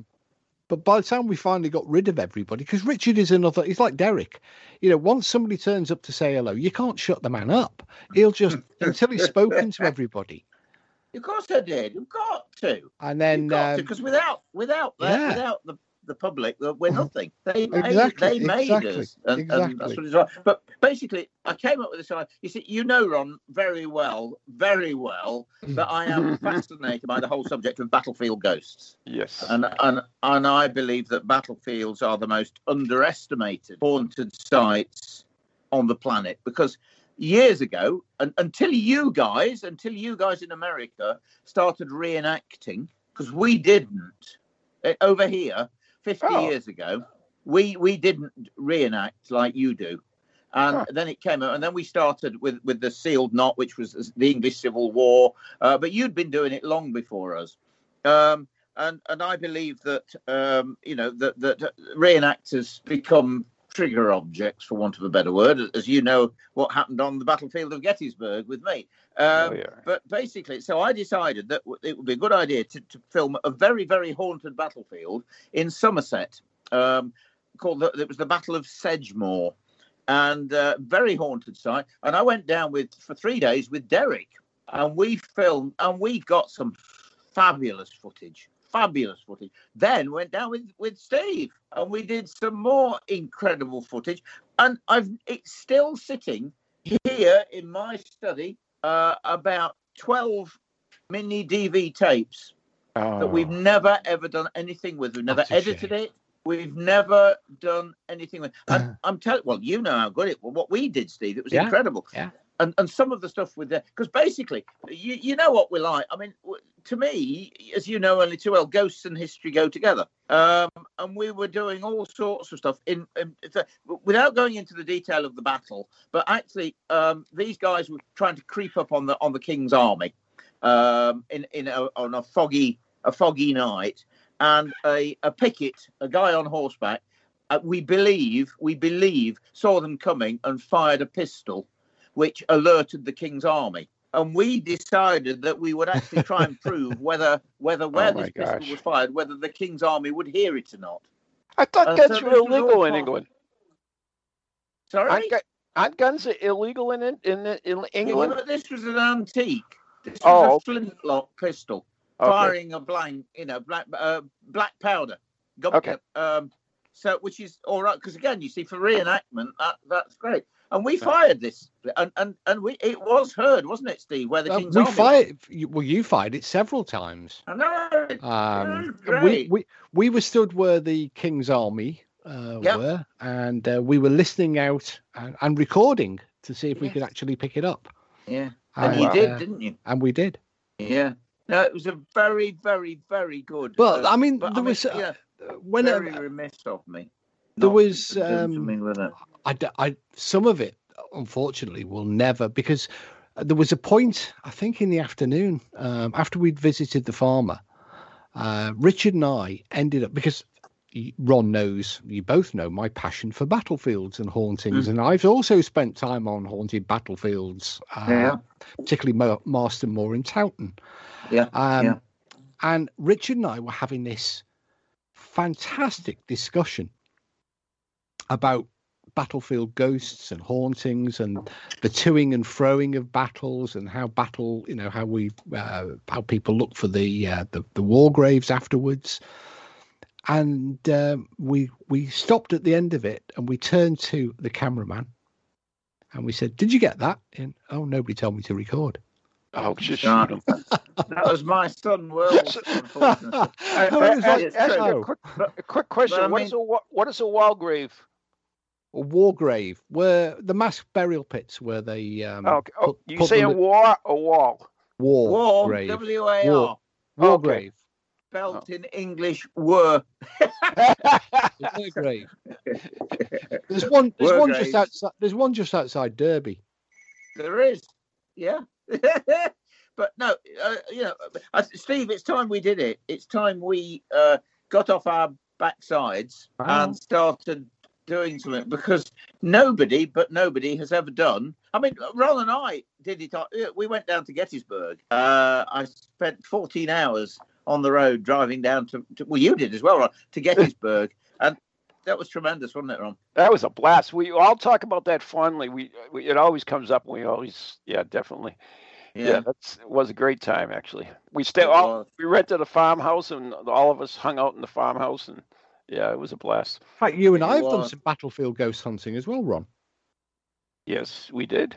Um, But by the time we finally got rid of everybody, because Richard is another, he's like Derek. You know, once somebody turns up to say hello, you can't shut the man up. He'll just, until he's spoken to everybody.
Of course I did. You've got to.
And then, um,
because without without that,
yeah.
without the the public, uh, we're nothing. They made,
Exactly,
they made
exactly,
us, and, and that's
exactly.
what it's like. But basically, I came up with this idea. You see, you know, Ron, very well, very well, that I am fascinated by the whole subject of battlefield ghosts.
Yes.
And, and and I believe that battlefields are the most underestimated haunted sites on the planet because years ago, and until you guys, until you guys in America started reenacting, because we didn't eh, over here 50
Oh.
years ago, we we didn't reenact like you do. And
Huh.
then it came out, and then we started with with the sealed knot, which was the English Civil War. Uh, but you'd been doing it long before us. Um, and and I believe that um, you know that that reenactors become trigger objects, for want of a better word, as you know what happened on the battlefield of Gettysburg with me. Um,
Oh, yeah.
But basically, so I decided that it would be a good idea to, to film a very very haunted battlefield in Somerset, um, called the, it was the Battle of Sedgemoor, and uh, very haunted site. And I went down with for three days with Derek, and we filmed, and we got some fabulous footage, fabulous footage. Then went down with with Steve, and we did some more incredible footage. And I've it's still sitting here in my study, uh, about twelve mini DV tapes that we've never ever done anything with. We've never edited
shame.
it. We've never done anything with. And I'm telling. Well, you know how good it. Well, what we did, Steve, it was
Yeah,
incredible.
yeah.
And and some of the stuff with the because basically, you you know what we're like. I mean, to me, as you know only too well, ghosts and history go together. Um, and we were doing all sorts of stuff in, in without going into the detail of the battle. But actually, um, these guys were trying to creep up on the on the king's army um, in in a, on a foggy a foggy night, and a, a picket, a guy on horseback, uh, we believe we believe saw them coming and fired a pistol, which alerted the king's army. And we decided that we would actually try and prove whether whether where
Oh my
this pistol
gosh.
was fired, whether the king's army would hear it or not.
I thought
Uh,
guns
so
were
this was all
illegal in England.
Sorry,
Aren't, gu- aren't guns illegal in in, in, in
Yeah,
England?
but this was an antique. This was
Oh,
a flintlock pistol.
Okay.
firing a blank, you know, black uh, black powder. Gu-
Okay.
Um, so which is all right because again, you see, for reenactment, that that's great. And we fired this, and and and we it was heard, wasn't it, Steve? Where the
uh,
king's
we
army.
fired. Well, you fired it several times.
I know.
Um, we, we we were stood where the king's army uh,
Yep.
were, and uh, we were listening out and, and recording to see if we could actually pick it up.
yeah, and
And,
you did,
uh,
didn't you?
and we did.
Yeah. No, it was a very, very, very good.
But
uh,
I mean,
but,
there
I mean,
was uh,
yeah,
when
very
uh,
remiss of me.
there was, um,
something with it.
I, I- some of it, unfortunately, will never because there was a point I think in the afternoon um, after we'd visited the farmer. Uh, Richard and I ended up because Ron knows you both know my passion for battlefields and hauntings, and I've also spent time on haunted battlefields, uh,
Yeah.
particularly Mo- Marston Moor and Towton.
Yeah.
Um,
yeah.
And Richard and I were having this fantastic discussion about battlefield ghosts and hauntings and the toing and froing of battles and how battle, you know, how we, uh, how people look for the uh, the, the war graves afterwards. And um, we we stopped at the end of it and we turned to the cameraman And we said, "Did you get that?" And oh, nobody told me to record.
Oh, just shoot 'em.
That was my son, World. unfortunately.
Was
Uh,
like-
it's
ask
true.
a quick, a quick question.
But I
what
mean-
is a wa- what is a wall grave?
A war grave where the mass burial pits where they um,
Oh, okay. oh
put-
you
put
say a war a wall?
war,
War,
grave,
W A
War.
R,
war
Okay.
grave,
spelt in English, were.
war grave. There's one. There's
War
one
graves.
just outside. There's one just outside Derby.
There is, yeah. but no, uh, you know, I, Steve, it's time we did it. It's time we uh, got off our backsides
Wow.
and started doing something because nobody, but nobody has ever done. I mean, Ron and I did it. We went down to Gettysburg. Uh, I spent 14 hours on the road driving down to, to well, you did as well, Ron, to Gettysburg, and that was tremendous, wasn't it, Ron?
That was a blast. We all talk about that fondly. We, we it always comes up. We always, yeah, definitely. Yeah, that's it was a great time actually. We stayed all we rented a farmhouse and all of us hung out in the farmhouse and yeah, it was a blast.
In fact, you and I have done some battlefield ghost hunting as well, Ron.
Yes, we did.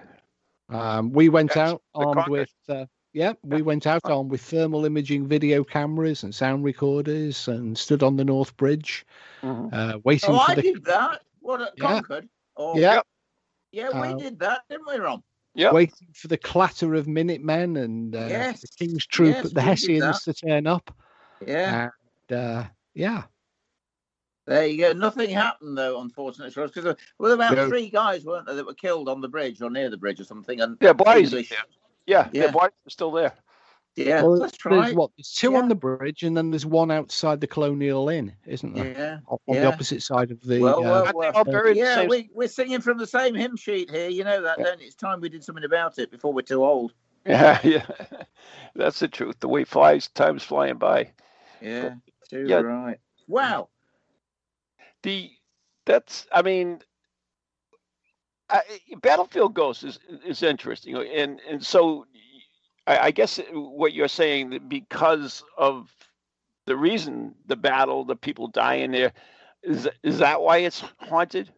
Um, we went
Yes,
out armed with. Uh, yeah, we went out armed with thermal imaging video cameras and sound recorders and stood on the North Bridge,
Mhm.
uh, waiting
Oh,
for
I
the.
did that. What at
Yeah.
Concord? Oh,
Yeah,
yeah, we
Uh,
did that, didn't we, Ron?
Yep.
waiting for the clatter of Minutemen and uh,
Yes,
the King's Troop,
yes,
the Hessians to turn up.
Yeah.
And uh, yeah,
There you go. Nothing happened though, unfortunately for us, because there were about
No.
three guys, weren't there, that were killed on the bridge or near the bridge or something. And
Yeah, bodies.
English-
Yeah, yeah,
Yeah.
their bodies are still there.
yeah,
well,
that's
there's
right.
what? There's two
Yeah.
on the bridge, and then there's one outside the Colonial Inn, isn't there?
Yeah.
On on the opposite side of the.
Well,
uh,
well, well.
they all buried in the
Yeah,
same-
we, we're singing from the same hymn sheet here. You know that,
Yeah.
don't? It's time we did something about it before we're too old.
Yeah, yeah. That's the truth. The way flies, time's flying by.
Yeah, too
Yeah.
right. Wow.
The that's i mean I, battlefield ghosts is is interesting and and so I, I guess what you're saying that because of the reason the battle the people die in there is is that why it's haunted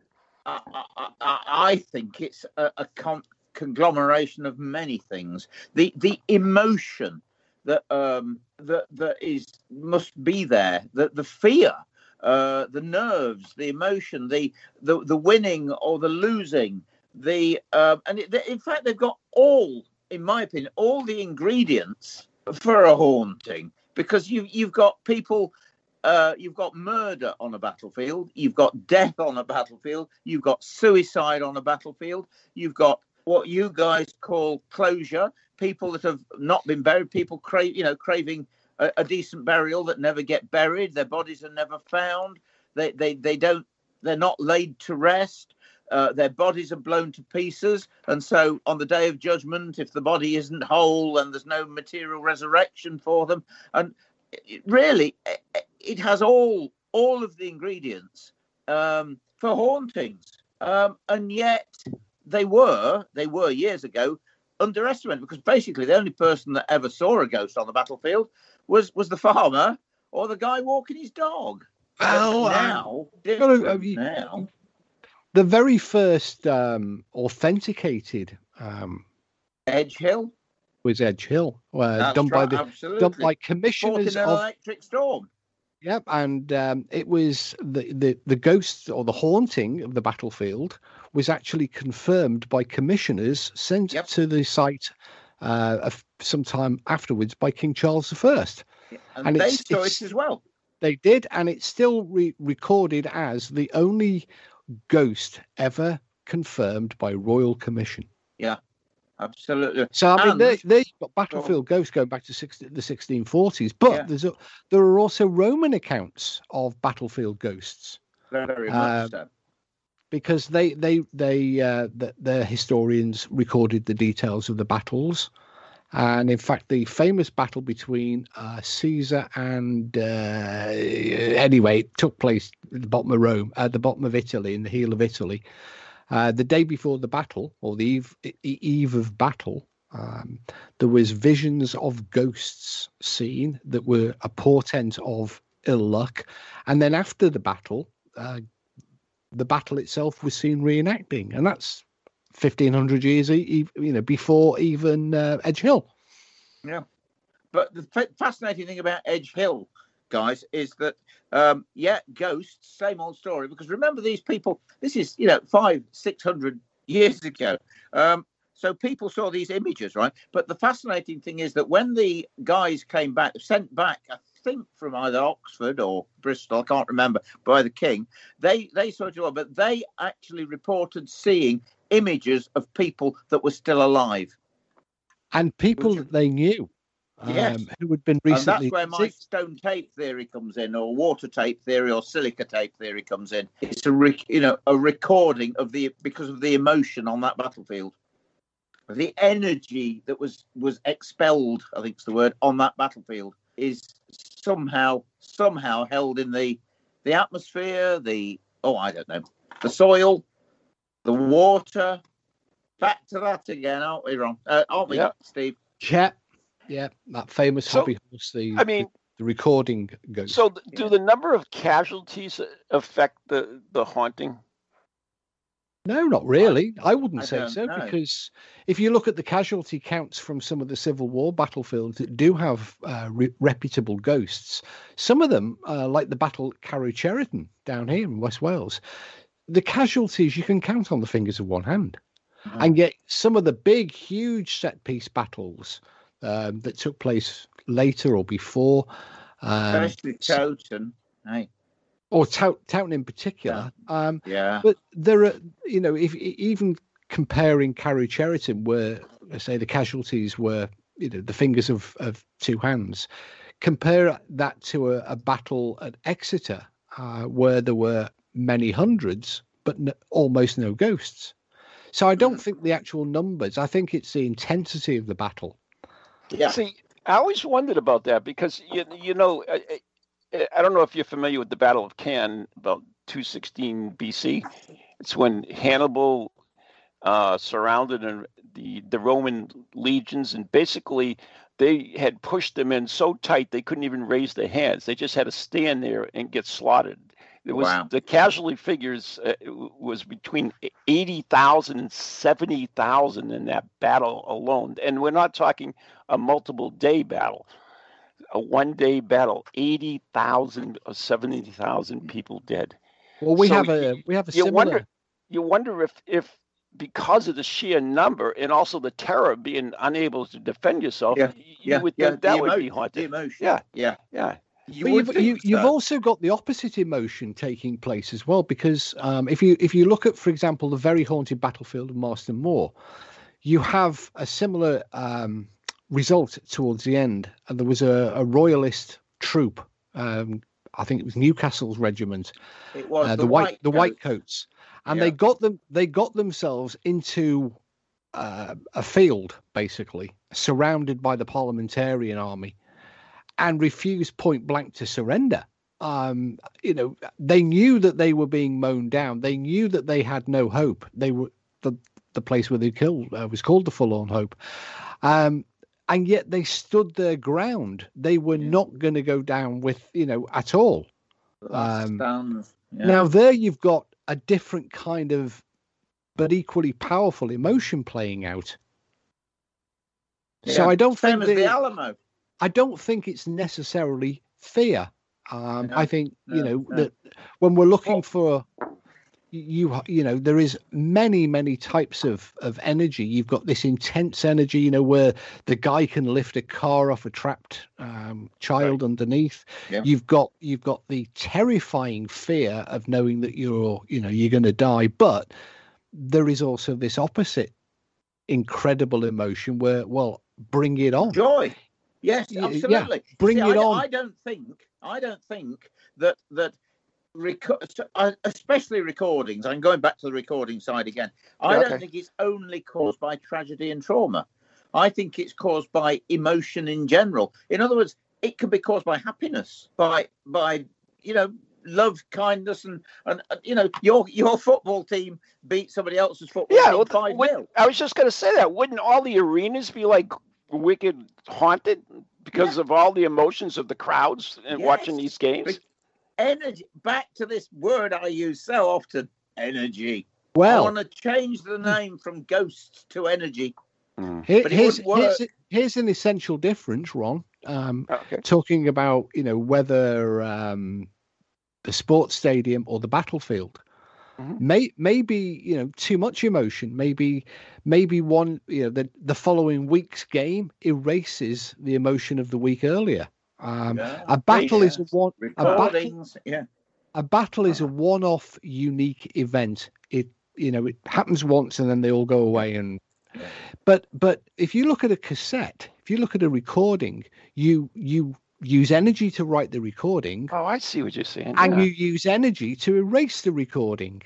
I, I, I think it's a, a con- conglomeration of many things. The the emotion that um that that is must be there. The the fear, uh, the nerves, the emotion, the the the winning or the losing. The um, and it, in fact they've got all, in my opinion, all the ingredients for a haunting because you you've got people uh, you've got murder on a battlefield, you've got death on a battlefield, you've got suicide on a battlefield, you've got what you guys call closure, people that have not been buried, people crave, you know, craving a, a decent burial that never get buried, their bodies are never found, they they they don't, they're not laid to rest. Uh, their bodies are blown to pieces, and so on the day of judgment, if the body isn't whole and there's no material resurrection for them, and it, really, it, has all all of the ingredients um, for hauntings, um, and yet they were they were years ago underestimated because basically the only person that ever saw a ghost on the battlefield was was the farmer or the guy walking his dog.
Well, uh,
now,
gotta- you-
now,
the very first um, authenticated um,
Edge Hill,
was Edge Hill, uh, done by the
absolutely.
done by commissioners of
electric storm.
Yep, and um, it was the, the the ghost or the haunting of the battlefield was actually confirmed by commissioners sent
Yep.
to the site uh, sometime afterwards by King Charles I.
And,
And
they
it's-
saw
it's-
it as well.
They did, and it's still re- recorded as the only ghost ever confirmed by royal commission.
Absolutely.
So I mean,
And-
there, there you've got battlefield ghosts going back to 16, the 1640s, but
Yeah.
there's a, there are also Roman accounts of battlefield ghosts.
Very
Um,
much so.
because they they they uh, the, the historians recorded the details of the battles, and in fact, the famous battle between uh, Caesar and uh, anyway it took place at the bottom of Rome, at the bottom of Italy, in the heel of Italy. Uh, the day before the battle, or the eve eve of battle, um, there was visions of ghosts seen that were a portent of ill luck, and then after the battle. Uh, the battle itself was seen reenacting, and that's fifteen hundred years, you know, before even uh, Edge Hill.
Yeah. But the fa- fascinating thing about Edge Hill, guys, is that um, yeah, ghosts, same old story. Because remember, these people. This is you know five, six hundred years ago. Um, so people saw these images, right? But the fascinating thing is that when the guys came back, sent back, I think from either Oxford or Bristol, I can't remember, by the King, they they saw it all, but they actually reported seeing images of people that were still alive.
and people
Which-
that they knew um,
Yes.
who had been
And
recently
that's where my stone tape theory comes in, or water tape theory, or silica tape theory comes in. It's a rec- you know a recording of the because of the emotion on that battlefield, the energy that was was expelled. I think is the word on that battlefield is somehow somehow held in the the atmosphere, the oh I don't know, the soil, the water. Back to that again, aren't we, Ron? Uh, aren't we,
Yeah.
Steve?
Yeah, yeah, that famous
So,
hobby horse, the,
I mean,
the, the recording goes.
so th- do the number of casualties affect the the haunting?
No, not really. I wouldn't
I
say so
know.
because if you look at the casualty counts from some of the Civil War battlefields that do have uh, re- reputable ghosts, some of them, uh, like the battle at Carew Cheriton down here in West Wales, the casualties you can count on the fingers of one hand.
Mhm.
And yet, some of the big, huge set piece battles um, that took place later or before, um,
Especially Chowton. Hey,
or Tout- Towton in particular, um,
yeah.
but there are, you know, if even comparing Carew Cheriton, where let's say the casualties were, you know, the fingers of, of two hands, compare that to a, a battle at Exeter, uh, where there were many hundreds, but n- almost no ghosts. So I don't think the actual numbers. I think it's the intensity of the battle.
Yeah.
See, I always wondered about that because you you know I, I- don't know if you're familiar with the Battle of Cannae about 216 BC. It's when Hannibal uh, surrounded the the Roman legions and basically they had pushed them in so tight they couldn't even raise their hands. They just had to stand there and get slaughtered. It was
Wow.
the casualty figures uh, was between 80,000 and 70,000 in that battle alone. And we're not talking a multiple day battle, a one day battle, 80,000 or 70,000 people dead.
Well, we
So
have
y-
a we have a
you
similar.
wonder- You wonder if, if because of the sheer number and also the terror of being unable to defend yourself,
Yeah,
y- you
yeah,
would
yeah,
think that
the
would be
emo- The
haunted.
emotion.
Yeah.
Yeah.
Yeah.
You
you've, you,
so.
also got the opposite emotion taking place as well, because um, if you if you look at, for example, the very haunted battlefield of Marston Moor, you have a similar um, result towards the end, and there was a, a royalist troop. Um, I think it was Newcastle's regiment,
It was
uh, the, white the
coat.
white coats, and
Yeah.
they got them they got themselves into uh, a field basically surrounded by the parliamentarian army and refused point blank to surrender um you know they knew that they were being mown down they knew that they had no hope they were the the place where they killed uh, was called the forlorn hope um and yet they stood their ground they were
Yeah.
not going to go down with you know at all um.
Yeah.
now there you've got a different kind of but equally powerful emotion playing out. So I don't
Same
think
as the- Alamo.
I don't think it's necessarily fear. Um,
No,
I think you know
no.
that when we're looking for you you know there is many many types of of energy you've got this intense energy you know where the guy can lift a car off a trapped um, child underneath
Yeah.
you've got you've got the terrifying fear of knowing that you're you know you're going to die but there is also this opposite incredible emotion where well bring it on
Joy. Yes,
Y- yeah,
absolutely.
bring
See,
it
I,
on.
I don't think. I don't think that that. Reco- especially recordings. I'm going back to the recording side again. I
Yeah,
don't
okay.
think it's only caused by tragedy and trauma. I think it's caused by emotion in general. In other words, it can be caused by happiness, by by you know love, kindness, and and you know your your football team beat somebody else's football
Yeah,
team
well,
five.
I was just going to say that. Wouldn't all the arenas be like wicked haunted because of all the emotions of the crowds and watching these games?
But- Energy. Back to this word I use so often: energy.
Well, I
want to change the name from ghosts to energy.
Mm.
here-
but
here's, here's here's an essential difference, Ron. Um,
Okay.
talking about you know whether um, the sports stadium or the battlefield.
Mhm.
May, maybe you know too much emotion. Maybe maybe one you know the the following week's game erases the emotion of the week earlier. Um,
Yeah.
a battle is a one a battle,
yeah.
a battle is a
Uh-huh.
one-off unique event. It you know it happens once and then they all go away and but but if you look at a cassette, if you look at a recording, you you use energy to write the recording
Oh, I see what you're saying.
and
yeah.
you use energy to erase the recording.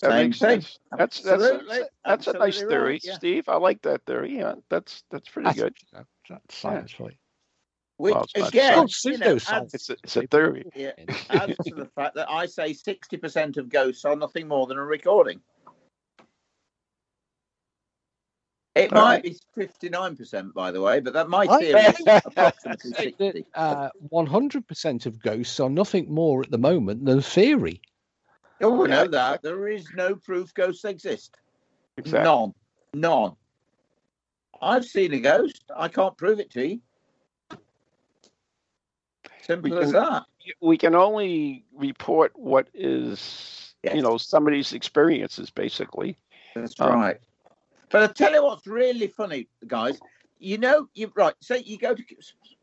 that
Same
makes
thing.
sense. That's that's
Absolutely.
a, that's a nice
Absolutely
theory,
right, yeah.
Steve. I like that theory. Yeah, that's that's pretty
That's,
good.
that's science for you.
Which
Well,
again,
science.
you
There's
know,
no
adds.
It's a, it's a theory.
yeah, adds to the fact that I say 60% of ghosts are nothing more than a recording. It
All
might
right.
be 59%, by the way, but that my
I-
theory is approximately 60.
uh, 100% of ghosts are nothing more at the moment than theory.
Oh, we
Yeah.
know that. There is no proof ghosts exist.
Exactly.
None. None. I've seen a ghost. I can't prove it to you. Simple
We
as
can-
that.
We can only report what is,
Yes.
you know, somebody's experiences, basically.
That's
Um,
right. But I tell you what's really funny, guys. You know, you right. Say you go to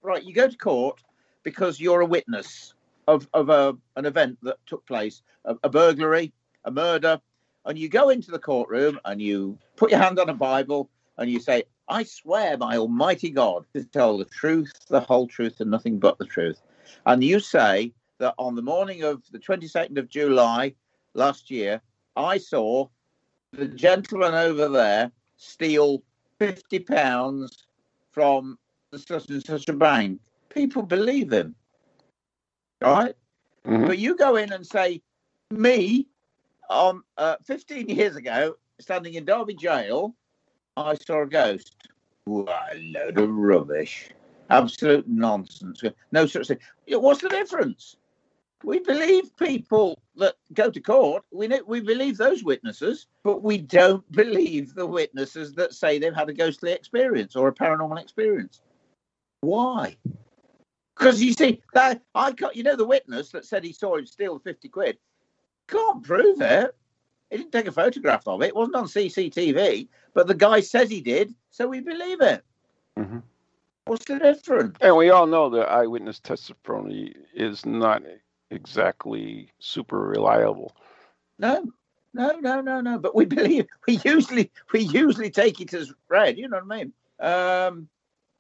right. You go to court because you're a witness of of a an event that took place, a, a burglary, a murder, and you go into the courtroom and you put your hand on a Bible and you say, "I swear by Almighty God to tell the truth, the whole truth, and nothing but the truth." And you say that on the morning of the 22nd of July last year, I saw the gentleman over there steal 50 pounds from such and such a bank. People believe him. Right?
Mhm.
But you go in and say, me, um, uh, 15 years ago, standing in Derby jail, I saw a ghost. What a load of rubbish. Absolute nonsense. No such thing. What's the difference? We believe people that go to court. We know, we believe those witnesses, but we don't believe the witnesses that say they've had a ghostly experience or a paranormal experience. Why? Because you see that I can't. You know the witness that said he saw him steal fifty quid. Can't prove it. He didn't take a photograph of it. It wasn't on CCTV, but the guy says he did, so we believe it.
Mhm.
What's the difference?
And we all know that eyewitness testimony is not exactly super reliable.
No, no, no, no, no. But we believe we usually we usually take it as read. You know what I mean? Um,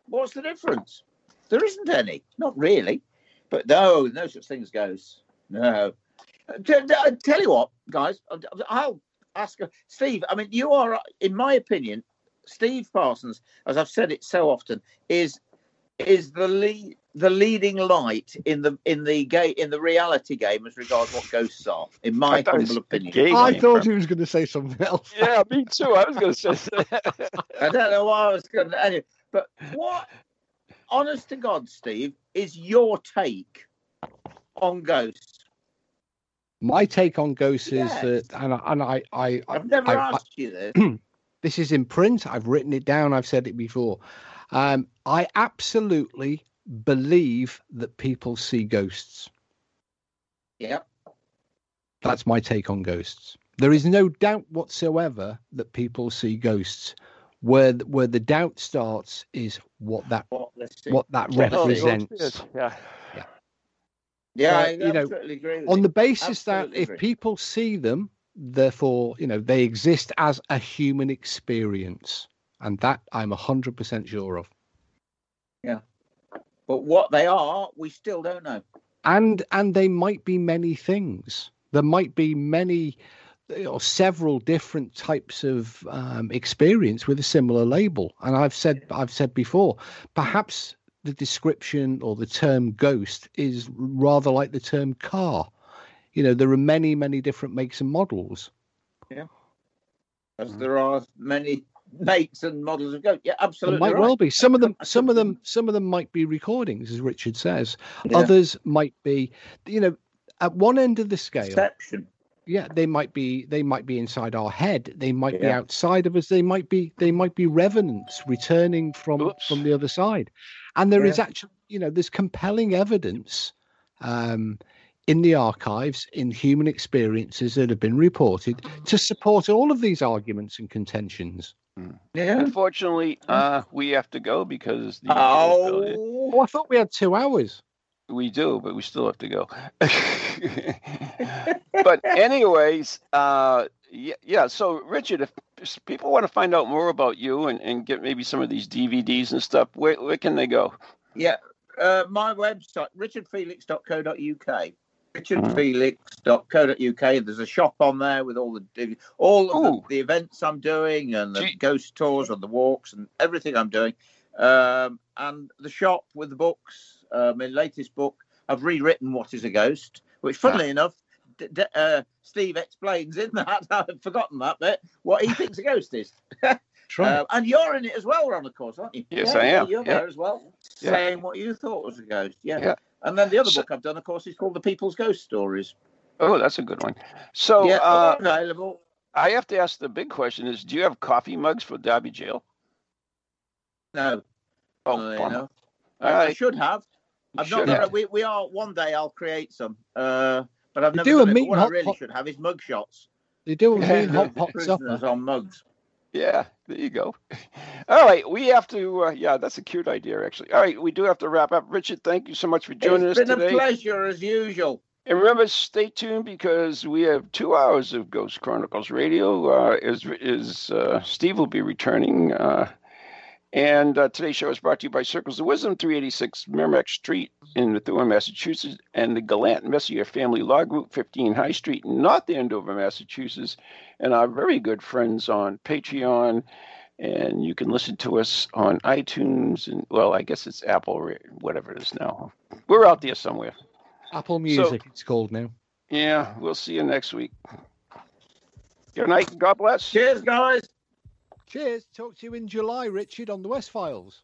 what's the difference? There isn't any. Not really. But no, no such thing as ghosts. No. Uh, I tell you what, guys. I'll- ask uh, Steve. I mean, you are, in my opinion, Steve Parsons, as I've said it so often, is is the lead the leading light in the in the game in the reality game as regards what ghosts are, in my
I thought it's
humble opinion.
I thought
bro.
he was going to say something else.
Yeah, me too. I was going to say that.
I don't know why I was going to anyway, but what, honest to God, Steve, is your take on ghosts?
My take on ghosts is that, and I, and I, I, I
I've never
I- I-
asked you this.
this is in print. I've written it down. I've said it before. Um, I absolutely believe that people see ghosts.
yeah,
That's my take on ghosts. There is no doubt whatsoever that people see ghosts. Where where the doubt starts is what that
what
what that
What they see.
represents.
Yeah.
yeah,
uh,
I
you know,
agree with
On
you.
the basis that
Absolutely
if
agree.
people see them, therefore you know they exist as a human experience, and that I'm hundred percent sure of.
But what they are, we still don't know.
and and they might be many things there might be many or several different types of um, experience with a similar label and i've said i've said before perhaps the description or the term ghost is rather like the term car you know there are many many different makes and models Yeah.
As
Mm.
there are many makes and models of ghosts. Yeah, absolutely.
might
right.
well be some of them some of them some of them might be recordings as richard says
Yeah.
others might be you know at one end of the scale
Perception.
yeah, they might be they might be inside our head. They might be outside of us. They might be they might be revenants returning from
Oops.
from the other side. And there is
Yeah.
actually, you know, there's compelling evidence um, in the archives, in human experiences that have been reported to support all of these arguments and contentions.
Yeah.
Unfortunately, uh, we have to go because the.
Oh,
I thought we had two hours.
we do, but we still have to go. but anyways, uh, yeah, yeah. So Richard, if people want to find out more about you and, and get maybe some of these DVDs and stuff, where, where can they go?
Yeah. Uh, my website, richardfelix.co.uk. Richardfelix.co.uk. There's a shop on there with all the all of the, the events I'm doing and the
Gee.
ghost tours and the walks and everything I'm doing. Um, and the shop with the books. Uh, my latest book, I've rewritten What is a Ghost, which, funnily enough, d- d- uh, Steve explains in that. I've forgotten that bit. What he thinks a ghost is.
Right.
Uh, and you're in it as well, Ron, of course, aren't you?
Yes,
Yeah,
I am.
You're
Yeah.
there as well,
Yeah.
saying what you thought was a ghost. Yeah.
Yeah.
And then the other
So-
book I've done, of course, is called The People's Ghost Stories.
Oh, that's a good one. So
yeah,
uh,
available.
I have to ask the big question: Is do you have coffee mugs for Derby Jail?
No,
Oh,
no,
bummer.
no.
All
I, I should have. I've
should
done
have.
We we are one day. I'll create some. Uh, but I've
You
never
do a
done it.
meat
But what
and
I really
pot-
should have is mug shots.
They do a
Yeah.
mean hot pot
Prisoners
supper.
on mugs.
Yeah, there you go. All right, we have to. Uh, yeah, that's a cute idea, actually. All right, we do have to wrap up. Richard, thank you so much for joining
It's
us
been a pleasure as usual.
And remember, stay tuned because we have two hours of Ghost Chronicles Radio. Uh, is is uh, Steve will be returning, uh, and uh, today's show is brought to you by Circles of Wisdom, 386 Merrimack Street in Methuen, Massachusetts, and the Gallant Messier Family Law Group, 15 High Street, in North Andover, Massachusetts, and our very good friends on Patreon. And you can listen to us on iTunes and well, I guess it's Apple, or whatever it is now. We're out there somewhere.
Apple Music, it's called now.
Yeah, we'll see you next week. Good night. and God bless.
Cheers, guys.
Cheers. Talk to you in July, Richard, on the West Files.